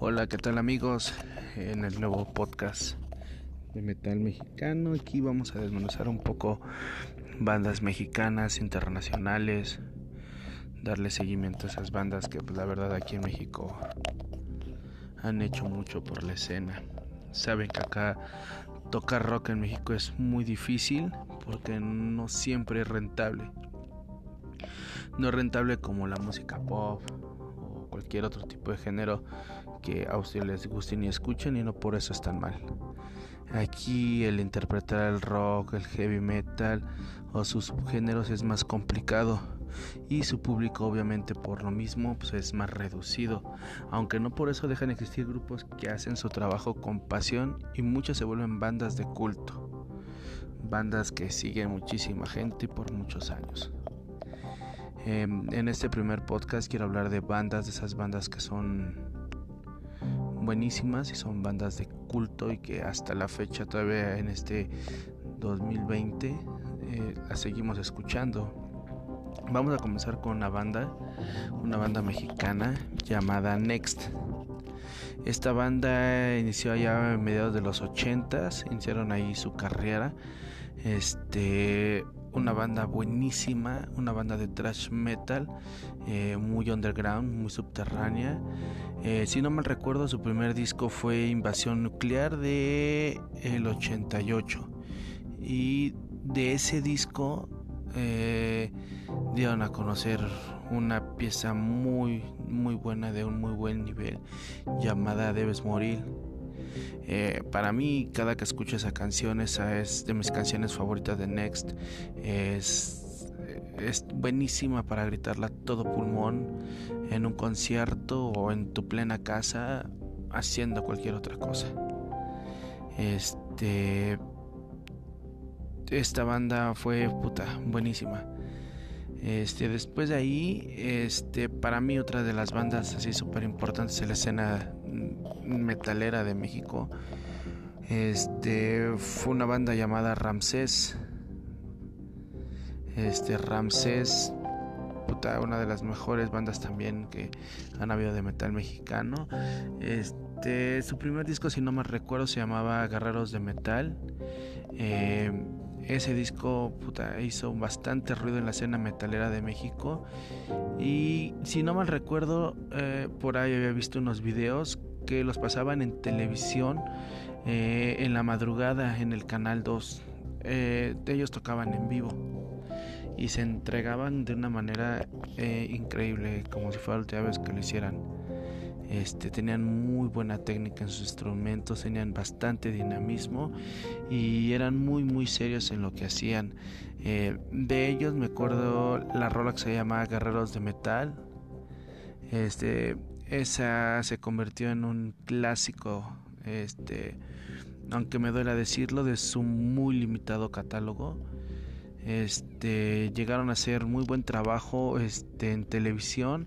Hola, ¿qué tal amigos? En el nuevo podcast de metal mexicano, aquí vamos a desmenuzar un poco bandas mexicanas, internacionales, darle seguimiento a esas bandas que pues la verdad aquí en México han hecho mucho por la escena. Saben que acá tocar rock en México es muy difícil porque no siempre es rentable. No es rentable como la música pop o cualquier otro tipo de género que a ustedes les gusten y escuchen y no por eso están mal. Aquí el interpretar el rock, el heavy metal o sus géneros es más complicado y su público obviamente por lo mismo pues es más reducido, aunque no por eso dejan de existir grupos que hacen su trabajo con pasión y muchos se vuelven bandas de culto, bandas que siguen muchísima gente por muchos años. Em, en este primer podcast quiero hablar de bandas, de esas bandas que son buenísimas y son bandas de culto y que hasta la fecha todavía en este 2020 eh, las seguimos escuchando. Vamos a comenzar con una banda, una banda mexicana llamada Next. Esta banda inició allá a mediados de los 80s, iniciaron ahí su carrera. Este, una banda buenísima, una banda de thrash metal, eh, muy underground, muy subterránea. Eh, si no mal recuerdo, su primer disco fue Invasión Nuclear de el 88. Y de ese disco eh, dieron a conocer una pieza muy muy buena de un muy buen nivel llamada Debes Morir. Eh, para mí, cada que escucho esa canción, esa es de mis canciones favoritas de Next. Es es buenísima para gritarla todo pulmón en un concierto o en tu plena casa haciendo cualquier otra cosa. Este esta banda fue puta buenísima. Este después de ahí, este para mí otra de las bandas así súper importantes en la escena metalera de México. Este fue una banda llamada Ramsés este Ramsés, puta, una de las mejores bandas también que han habido de metal mexicano. Este, su primer disco, si no me recuerdo, se llamaba Guerreros de Metal. Eh, ese disco puta, hizo bastante ruido en la escena metalera de México. Y si no mal recuerdo, eh, por ahí había visto unos videos que los pasaban en televisión eh, en la madrugada en el canal 2. ellos tocaban en vivo y se entregaban de una manera eh, increíble, como si fuera la última vez que lo hicieran. Este, tenían muy buena técnica en sus instrumentos, tenían bastante dinamismo y eran muy muy serios en lo que hacían. Eh, de ellos me acuerdo la rola que se llama Guerreros de Metal. Este, esa se convirtió en un clásico, este, aunque me duele decirlo, de su muy limitado catálogo. Este, llegaron a hacer muy buen trabajo este, en televisión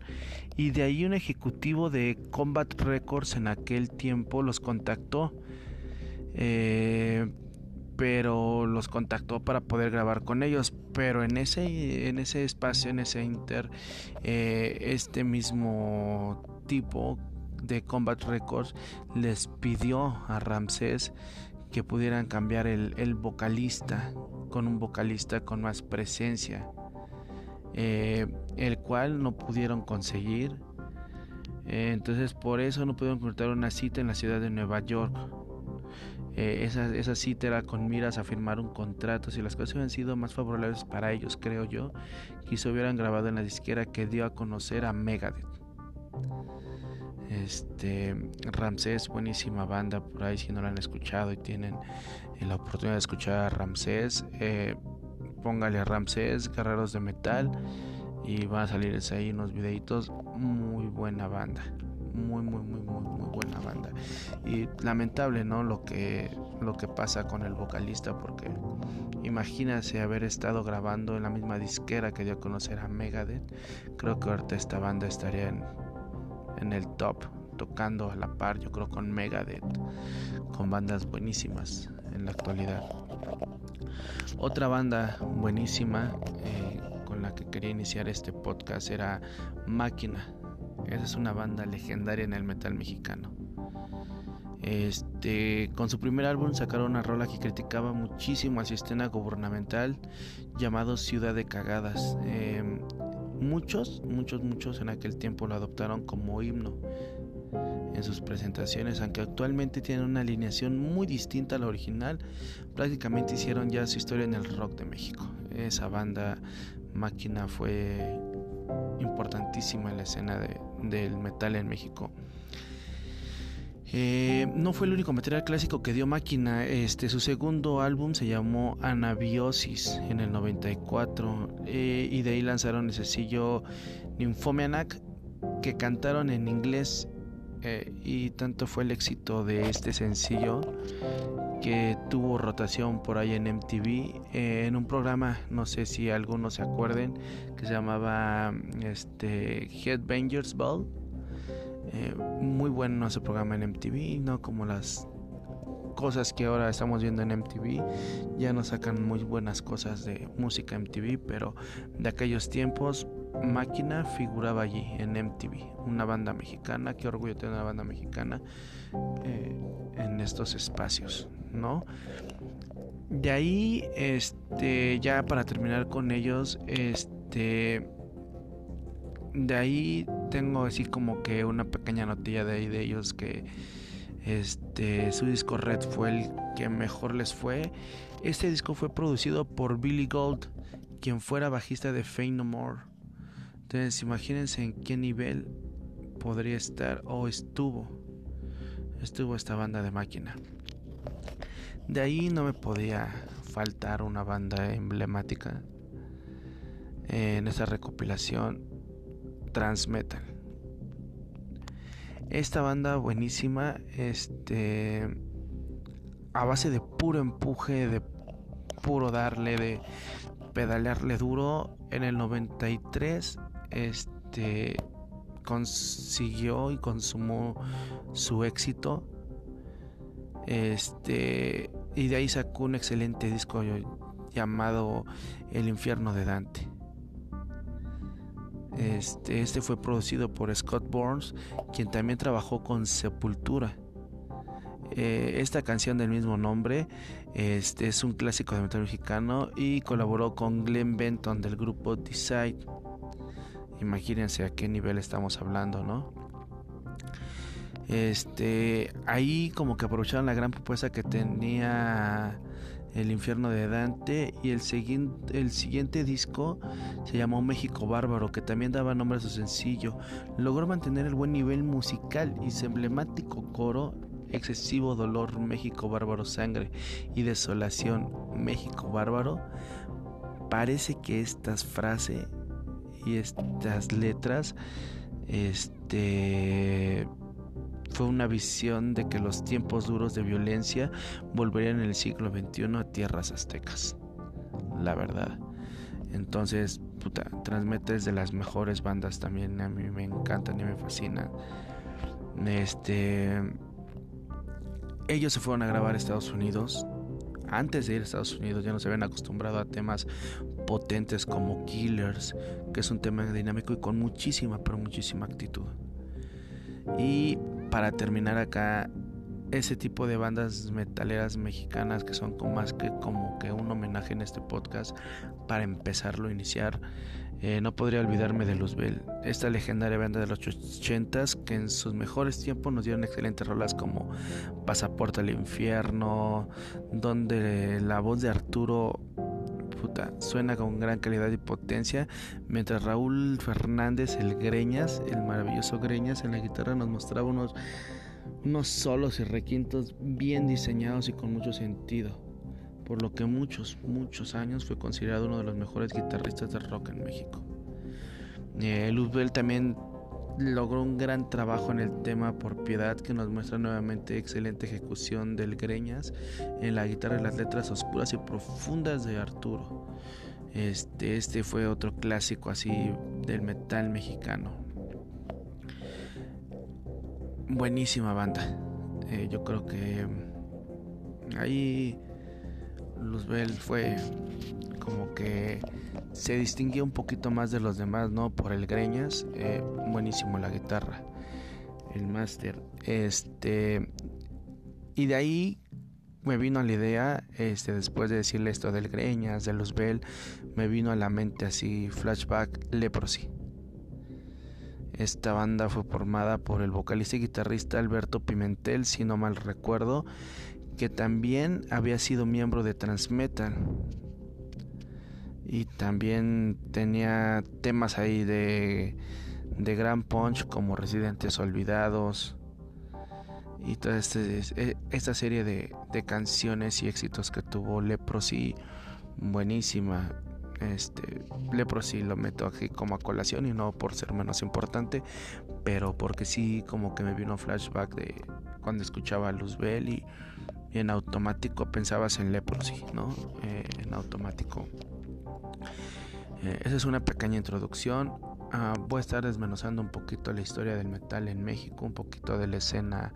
y de ahí un ejecutivo de Combat Records en aquel tiempo los contactó. Eh, pero los contactó para poder grabar con ellos. Pero en ese, en ese espacio, en ese inter, eh, este mismo tipo de Combat Records les pidió a Ramsés que pudieran cambiar el, vocalista con un vocalista con más presencia, eh, el cual no pudieron conseguir. Eh, entonces por eso no pudieron encontrar una cita en la ciudad de Nueva York. Eh, esa, esa, cita era con miras a firmar un contrato. Si las cosas hubieran sido más favorables para ellos, creo yo, se hubieran grabado en la disquera que dio a conocer a Megadeth. Este Ramsés, buenísima banda por ahí si no la han escuchado y tienen eh, la oportunidad de escuchar a Ramsés, eh, póngale a Ramsés, Guerreros de Metal y van a salirles ahí unos videitos. Muy buena banda, muy muy muy muy muy buena banda y lamentable, ¿no? Lo que lo que pasa con el vocalista porque imagínase haber estado grabando en la misma disquera que dio a conocer a Megadeth. Creo que ahorita esta banda estaría en en el top, tocando a la par, yo creo, con Megadeth, con bandas buenísimas en la actualidad. Otra banda buenísima eh, con la que quería iniciar este podcast era Máquina. Esa es una banda legendaria en el metal mexicano. Este, con su primer álbum sacaron una rola que criticaba muchísimo al sistema gubernamental llamado Ciudad de Cagadas. Em, muchos, muchos, muchos en aquel tiempo lo adoptaron como himno en sus presentaciones, aunque actualmente tienen una alineación muy distinta a la original, prácticamente hicieron ya su historia en el rock de México. Esa banda máquina fue importantísima en la escena del metal en México. Eh, no fue el único material clásico que dio Máquina. Este, su segundo álbum se llamó Anabiosis en el 94 eh, y de ahí lanzaron el sencillo Nymphomaniac que cantaron en inglés. Eh, y tanto fue el éxito de este sencillo que tuvo rotación por ahí en MTV en un programa, no sé si algunos se acuerden, que se llamaba este, Headbangers Ball eh, muy bueno ese programa en MTV, no como las cosas que ahora estamos viendo en MTV. Ya nos sacan muy buenas cosas de música MTV, pero de aquellos tiempos Máquina figuraba allí en MTV, una banda mexicana, qué orgullo tener una banda mexicana eh, en estos espacios, ¿no? De ahí, este, ya para terminar con ellos, este, de ahí tengo así como que una pequeña notilla de ahí de ellos que este su disco Red fue el que mejor les fue. Este disco fue producido por Billy Gold, quien fuera bajista de Fame No More. Entonces, imagínense en qué nivel podría estar o estuvo estuvo esta banda de máquina. De ahí no me podía faltar una banda emblemática en esa recopilación Transmetal. Esta banda buenísima, este, a base de puro empuje, de puro darle, de pedalearle duro, en el 93, este, consiguió y consumó su éxito. Este, y de ahí sacó un excelente disco llamado El infierno de Dante. Este, este, fue producido por Scott Burns, quien también trabajó con Sepultura. Eh, esta canción del mismo nombre este, es un clásico de metal mexicano y colaboró con Glenn Benton del grupo Decide. Imagínense a qué nivel estamos hablando, ¿no? Este, ahí como que aprovecharon la gran propuesta que tenía el infierno de Dante y el, siguiente disco se llamó México Bárbaro, que también daba nombre a su sencillo. Logró mantener el buen nivel musical y su emblemático coro excesivo dolor, México bárbaro, sangre y desolación, México bárbaro. Parece que estas frases y estas letras este fue una visión de que los tiempos duros de violencia volverían en el siglo XXI a tierras aztecas. La verdad. Entonces, puta, Transmetes de las mejores bandas también. A mí me encantan y me fascinan. Este. Ellos se fueron a grabar a Estados Unidos. Antes de ir a Estados Unidos ya no se habían acostumbrado a temas potentes como Killers, que es un tema dinámico y con muchísima, pero muchísima actitud. Y para terminar acá, ese tipo de bandas metaleras mexicanas que son más que como que un homenaje en este podcast para empezarlo iniciar. Eh, no podría olvidarme de Luzbel, esta legendaria banda de los 80s que en sus mejores tiempos nos dieron excelentes rolas como Pasaporte al Infierno, donde la voz de Arturo suena con gran calidad y potencia, mientras Raúl Fernández, el Greñas, el maravilloso Greñas en la guitarra nos mostraba unos, unos solos y requintos bien diseñados y con mucho sentido, por lo que muchos, muchos años fue considerado uno de los mejores guitarristas de rock en México. Eh, Luzbel también logró un gran trabajo en el tema por piedad que nos muestra nuevamente excelente ejecución del Greñas en la guitarra y las letras oscuras y profundas de Arturo. Este, este fue otro clásico así del metal mexicano. Buenísima banda. Eh, yo creo que ahí Luzbel fue como que se distinguía un poquito más de los demás, ¿no? Por el greñas, eh, buenísimo la guitarra, el máster. Este, y de ahí me vino la idea, este, después de decirle esto del Greñas, de Luzbel, me vino a la mente así, flashback, Leprosy. Esta banda fue formada por el vocalista y guitarrista Alberto Pimentel, si no mal recuerdo, que también había sido miembro de Transmetal. Y también tenía temas ahí de, de gran punch como Residentes Olvidados, y toda este, e, esta serie de, canciones y éxitos que tuvo Leprosy, buenísima. Este, Leprosy lo meto aquí como a colación y no por ser menos importante, pero porque sí como que me vino un flashback de cuando escuchaba Luzbel y, en automático pensabas en Leprosy, ¿no? Eh, en automático. Eh, esa es una pequeña introducción. Ah, voy a estar desmenuzando un poquito la historia del metal en México, un poquito de la escena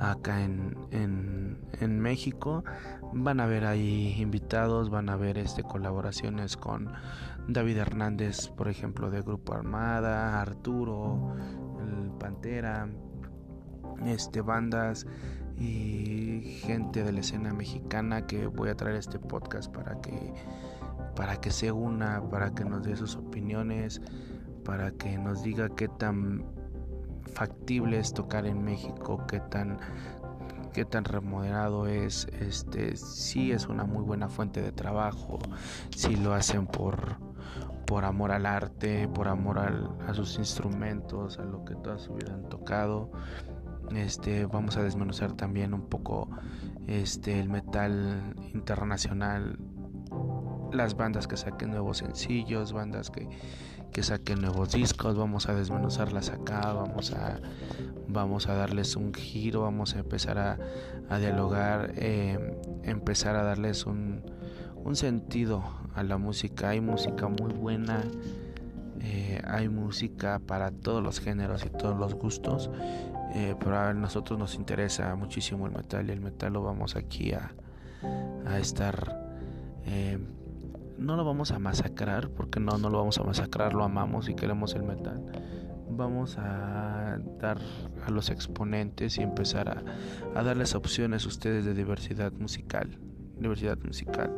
acá en, en, México. Van a ver ahí invitados, van a ver este, colaboraciones con David Hernández, por ejemplo, de Grupo Armada, Arturo, el Pantera, este, bandas y gente de la escena mexicana que voy a traer este podcast para que para que se una, para que nos dé sus opiniones, para que nos diga qué tan factible es tocar en México, qué tan qué tan es, este sí es una muy buena fuente de trabajo, si lo hacen por por amor al arte, por amor a sus instrumentos, a lo que toda su vida han tocado. Este, vamos a desmenuzar también un poco este el metal internacional, las bandas que saquen nuevos sencillos, bandas que que saquen nuevos discos, vamos a desmenuzarlas acá, vamos a, vamos a darles un giro, vamos a empezar a, dialogar, eh, empezar a darles un, un, sentido a la música. Hay música muy buena, eh, hay música para todos los géneros y todos los gustos, eh, pero a nosotros nos interesa muchísimo el metal y el metal lo vamos aquí a, a estar no lo vamos a masacrar, porque no, no lo vamos a masacrar, lo amamos y queremos el metal. Vamos a dar a los exponentes y empezar a, a darles opciones a ustedes de diversidad musical. Diversidad musical.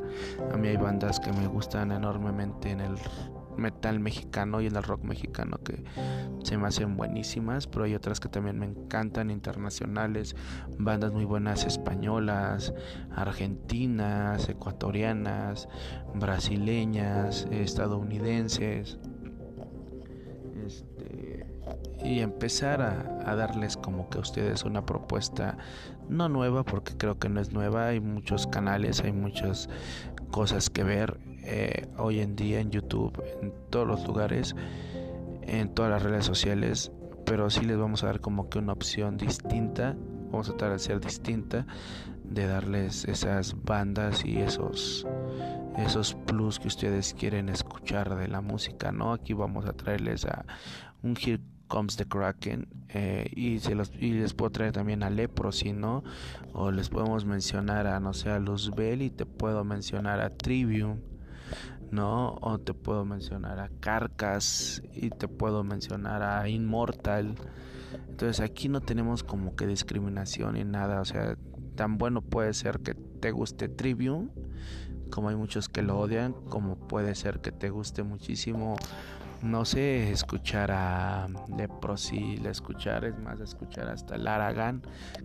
A mí hay bandas que me gustan enormemente en el metal mexicano y en el rock mexicano que se me hacen buenísimas, pero hay otras que también me encantan, internacionales, bandas muy buenas españolas, argentinas, ecuatorianas, brasileñas, estadounidenses. Este, y empezar a, a, darles como que a ustedes una propuesta no nueva porque creo que no es nueva hay muchos canales hay muchas cosas que ver eh, hoy en día en YouTube, en todos los lugares, en todas las redes sociales, pero sí les vamos a dar como que una opción distinta, vamos a tratar de ser distinta, de darles esas bandas y esos esos plus que ustedes quieren escuchar de la música, ¿no? Aquí vamos a traerles a un Here Comes the Kraken eh, y, se los, y les puedo traer también a Leprosy, ¿no? O les podemos mencionar a, no sé, a Luzbel y te puedo mencionar a Trivium ¿no? O te puedo mencionar a Carcas y te puedo mencionar a Inmortal. Entonces aquí no tenemos como que discriminación ni nada, o sea, tan bueno puede ser que te guste Trivium, como hay muchos que lo odian, como puede ser que te guste muchísimo, no sé, escuchar a Leprosy, escuchar, es más, escuchar hasta Laragan,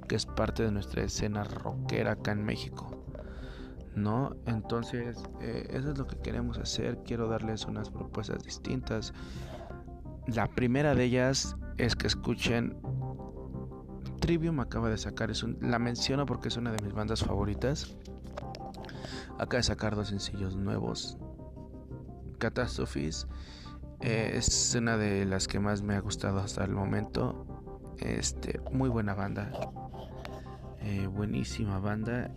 que es parte de nuestra escena rockera acá en México. ¿No? Entonces, eh, eso es lo que queremos hacer. Quiero darles unas propuestas distintas. La primera de ellas es que escuchen Trivium acaba de sacar, es la menciono porque es una de mis bandas favoritas. Acaba de sacar dos sencillos nuevos. Catastrophes eh, es una de las que más me ha gustado hasta el momento. Este, muy buena banda. Eh, buenísima banda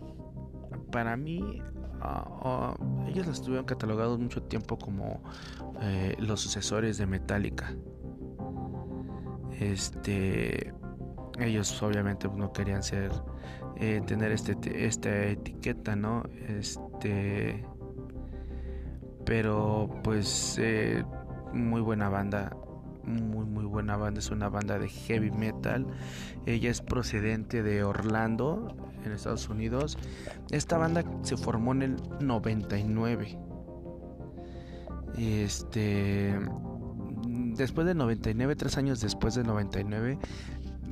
para mí, uh, ellos los estuvieron catalogados mucho tiempo como eh, los sucesores de Metallica. Este, ellos obviamente no querían ser, eh, tener este, esta etiqueta, ¿no? Este, pero pues eh, muy buena banda muy muy buena banda, es una banda de heavy metal. Ella es procedente de Orlando, en Estados Unidos. Esta banda se formó en el 99. Este después del 99, tres años después del 99,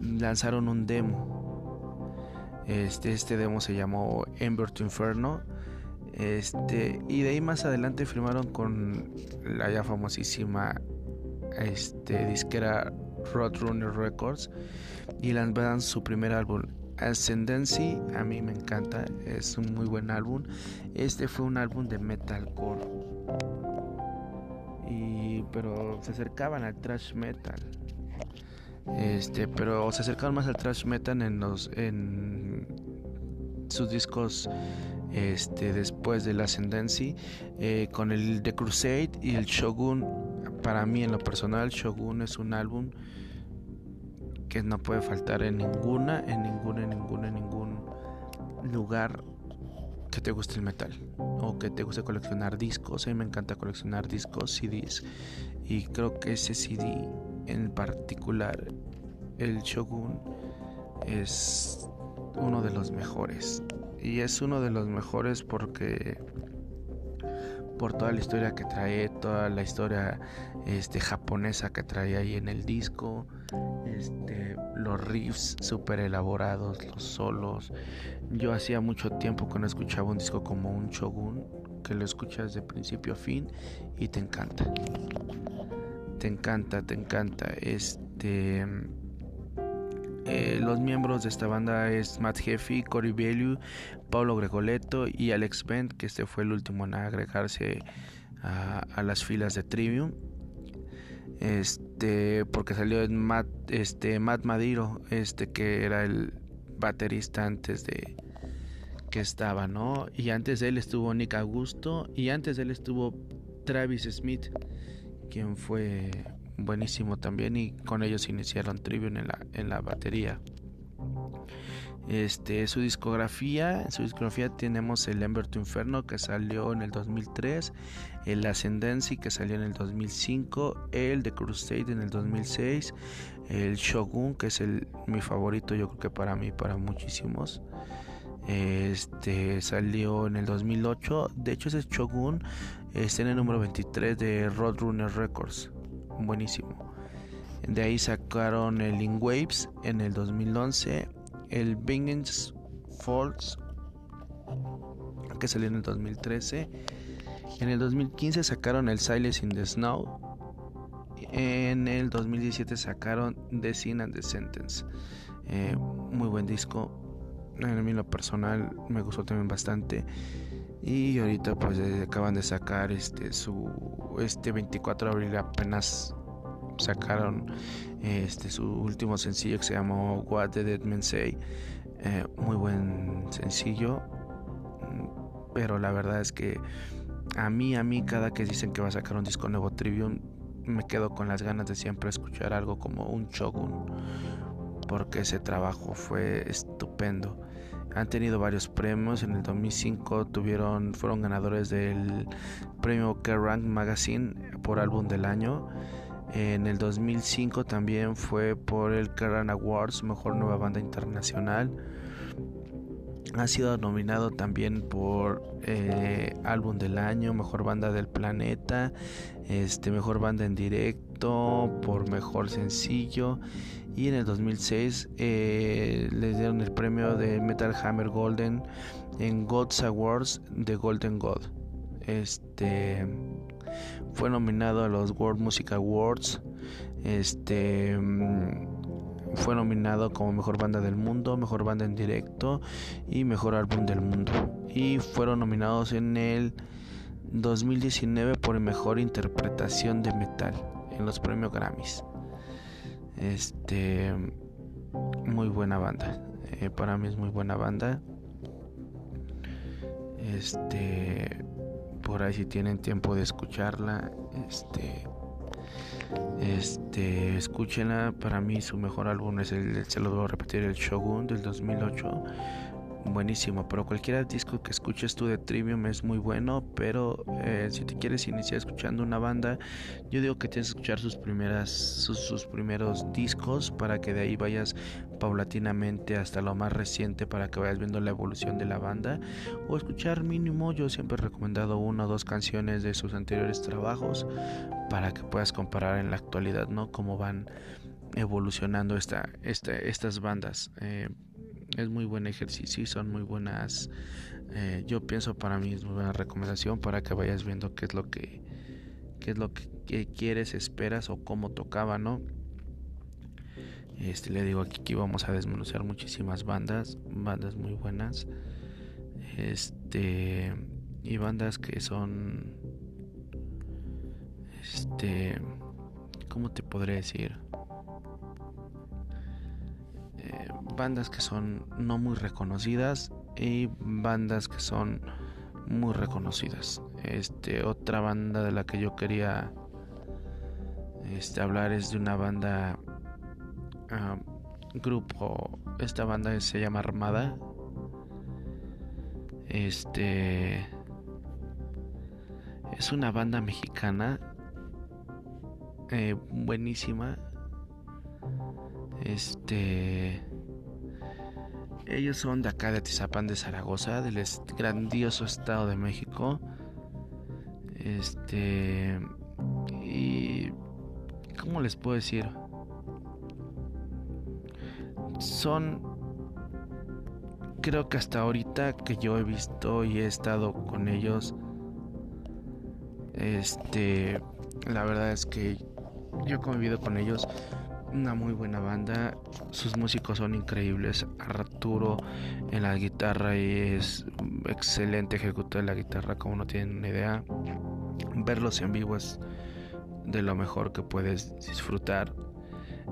lanzaron un demo. Este, este demo se llamó Ember to Inferno. Este, y de ahí más adelante firmaron con la ya famosísima este, disquera Roadrunner Records y lanzaron su primer álbum Ascendancy. A mí me encanta, es un muy buen álbum. Este fue un álbum de metalcore. Y, pero se acercaban al thrash metal. Este, pero se acercaron más al thrash metal en los en sus discos este después del Ascendancy eh, con el The Crusade y el Shogun para mí en lo personal Shogun es un álbum que no puede faltar en ninguna en ninguna en ninguna en ningún lugar que te guste el metal o que te guste coleccionar discos. A mí me encanta coleccionar discos CDs y creo que ese CD en particular el Shogun es uno de los mejores. Y es uno de los mejores porque por toda la historia que trae, toda la historia este, japonesa que trae ahí en el disco, este, los riffs súper elaborados, los solos. Yo hacía mucho tiempo que no escuchaba un disco como un Shogun, que lo escuchas de principio a fin y te encanta. Te encanta, te encanta. Este eh, los miembros de esta banda es Matt Jeffy, Cory Bellew, Pablo Gregoleto y Alex Bent, que este fue el último en agregarse a, las filas de Trivium. Este, porque salió Matt, este, Matt Madiro, este que era el baterista antes de que estaba, ¿no? Y antes de él estuvo Nick Augusto y antes de él estuvo Travis Smith, quien fue buenísimo también y con ellos iniciaron Trivium en la, en la batería. Este, su discografía, en su discografía tenemos el Ember to Inferno que salió en el 2003, el Ascendancy que salió en el 2005, el The Crusade en el 2006, el Shogun que es el mi favorito yo creo que para mí, para muchísimos. Este salió en el 2008, de hecho ese Shogun está en el número 23 de Roadrunner Records buenísimo. De ahí sacaron el In Waves en el 2011, el Vengeance Falls que salió en el 2013. En el 2015 sacaron el Silence in the Snow. En el 2017 sacaron The Sin and the Sentence. Eh, muy buen disco. A mí lo personal me gustó también bastante. Y ahorita pues eh, acaban de sacar este su este 24 de abril apenas sacaron este su último sencillo que se llamó What the Dead Men Say. Eh, muy buen sencillo. Pero la verdad es que a mí, a mí, cada que dicen que va a sacar un disco nuevo Trivium, me quedo con las ganas de siempre escuchar algo como un Shogun. Porque ese trabajo fue estupendo. Han tenido varios premios. En el 2005 tuvieron, fueron ganadores del premio Kerrang Magazine por álbum del año. En el 2005 también fue por el Kerrang Awards, mejor nueva banda internacional. Ha sido nominado también por eh, álbum del año, mejor banda del planeta, este mejor banda en directo, por mejor sencillo y en el 2006 eh, les dieron el premio de Metal Hammer Golden en God's Awards de Golden God. Este fue nominado a los World Music Awards. Este mm, fue nominado como mejor banda del mundo, mejor banda en directo y mejor álbum del mundo. Y fueron nominados en el 2019 por mejor interpretación de metal en los premios Grammys. Este, muy buena banda. Eh, para mí es muy buena banda. Este, por ahí si tienen tiempo de escucharla, este, este, escúchenla. Para mí su mejor álbum es el, se lo a repetir, el Shogun del 2008. Buenísimo. Pero cualquier disco que escuches tú de Trivium es muy bueno. Pero eh, si te quieres iniciar escuchando una banda, yo digo que tienes que escuchar sus primeras, sus, primeros discos para que de ahí vayas paulatinamente hasta lo más reciente para que vayas viendo la evolución de la banda. O escuchar mínimo, yo siempre he recomendado una o dos canciones de sus anteriores trabajos para que puedas comparar en la actualidad, ¿no? Cómo van evolucionando esta, esta, estas bandas. Eh, es muy buen ejercicio y son muy buenas. Eh, yo pienso para mí es muy buena recomendación para que vayas viendo qué es lo que qué es lo que quieres, esperas o cómo tocaba, ¿no? Este le digo aquí que vamos a desmenuzar muchísimas bandas, bandas muy buenas. Este y bandas que son este ¿cómo te podré decir? Bandas que son no muy reconocidas y bandas que son muy reconocidas. Este, otra banda de la que yo quería este, hablar es de una banda ah, grupo. Esta banda se llama Armada. Este es una banda mexicana eh, buenísima. Este ellos son de acá de Tizapán de Zaragoza, del grandioso estado de México. Este. Y. ¿Cómo les puedo decir? Son. Creo que hasta ahorita que yo he visto y he estado con ellos. Este. La verdad es que yo he convivido con ellos una muy buena banda. Sus músicos son increíbles. Arturo en la guitarra y es excelente ejecutor de la guitarra, como no tienen una idea. Verlos en vivo es de lo mejor que puedes disfrutar.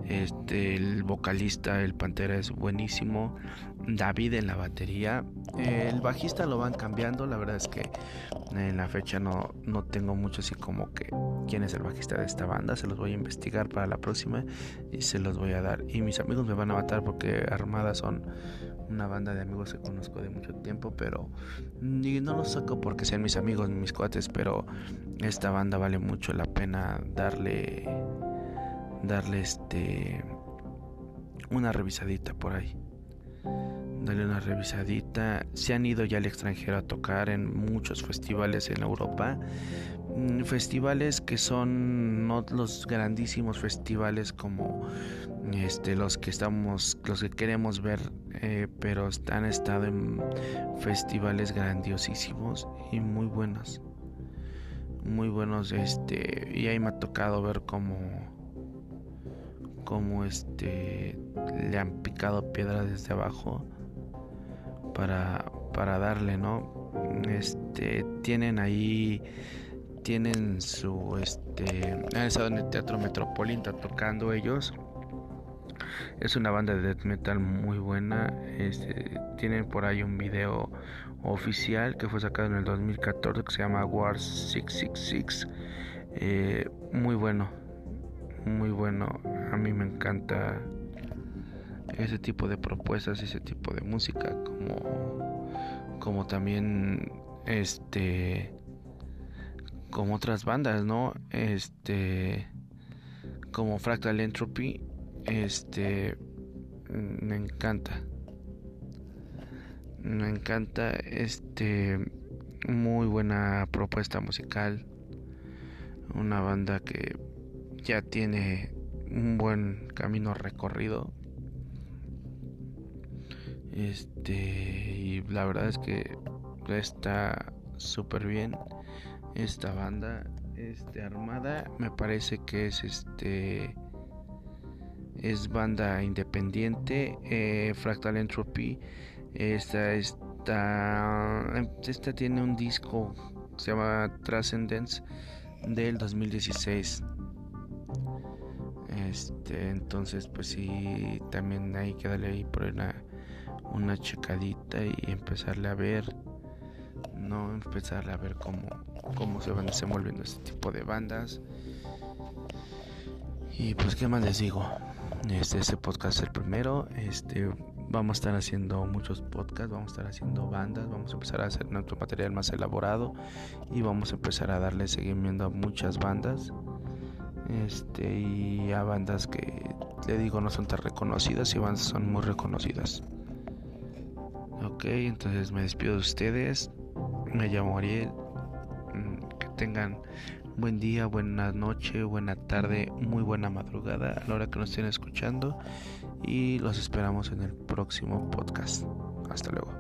Este, el vocalista, el Pantera es buenísimo. David en la batería. El bajista lo van cambiando. La verdad es que en la fecha no, no tengo mucho así como que quién es el bajista de esta banda. Se los voy a investigar para la próxima y se los voy a dar. Y mis amigos me van a matar porque Armada son una banda de amigos que conozco de mucho tiempo, pero no los saco porque sean mis amigos mis cuates, pero esta banda vale mucho la pena darle darle este una revisadita por ahí. Dale una revisadita. Se han ido ya al extranjero a tocar en muchos festivales en Europa. Mm, festivales que son no los grandísimos festivales como este los que estamos los que queremos ver eh, pero han estado en festivales grandiosísimos y muy buenos muy buenos este y ahí me ha tocado ver como como este le han picado piedra desde abajo para, para darle, ¿no? Este tienen ahí tienen su este han estado en el Teatro Metropolitan tocando ellos. Es una banda de death metal muy buena. Este, tienen por ahí un video oficial que fue sacado en el 2014 que se llama War 666. Eh, muy bueno, muy bueno. A mí me encanta ese tipo de propuestas, ese tipo de música, como, como también este, como otras bandas, ¿no? Este, como Fractal Entropy, este, me encanta, me encanta, este, muy buena propuesta musical, una banda que ya tiene un buen camino recorrido. Este, y la verdad es que está súper bien esta banda. Este Armada me parece que es este es banda independiente. Eh, Fractal Entropy. Esta, esta, esta tiene un disco se llama Transcendence del 2016 este, entonces, pues sí, también hay que darle ahí por una, una checadita y empezarle a ver, no empezarle a ver cómo, cómo se van desenvolviendo este tipo de bandas. Y pues, ¿qué más les digo? Este, este podcast es el primero. Este, vamos a estar haciendo muchos podcasts, vamos a estar haciendo bandas, vamos a empezar a hacer nuestro material más elaborado y vamos a empezar a darle seguimiento a muchas bandas. Este y a bandas que le digo no son tan reconocidas y bandas son muy reconocidas. Entonces me despido de ustedes. Me llamo Ariel. Mm, que tengan buen día, buena noche, buena tarde, muy buena madrugada a la hora que nos estén escuchando. Y los esperamos en el próximo podcast. Hasta luego.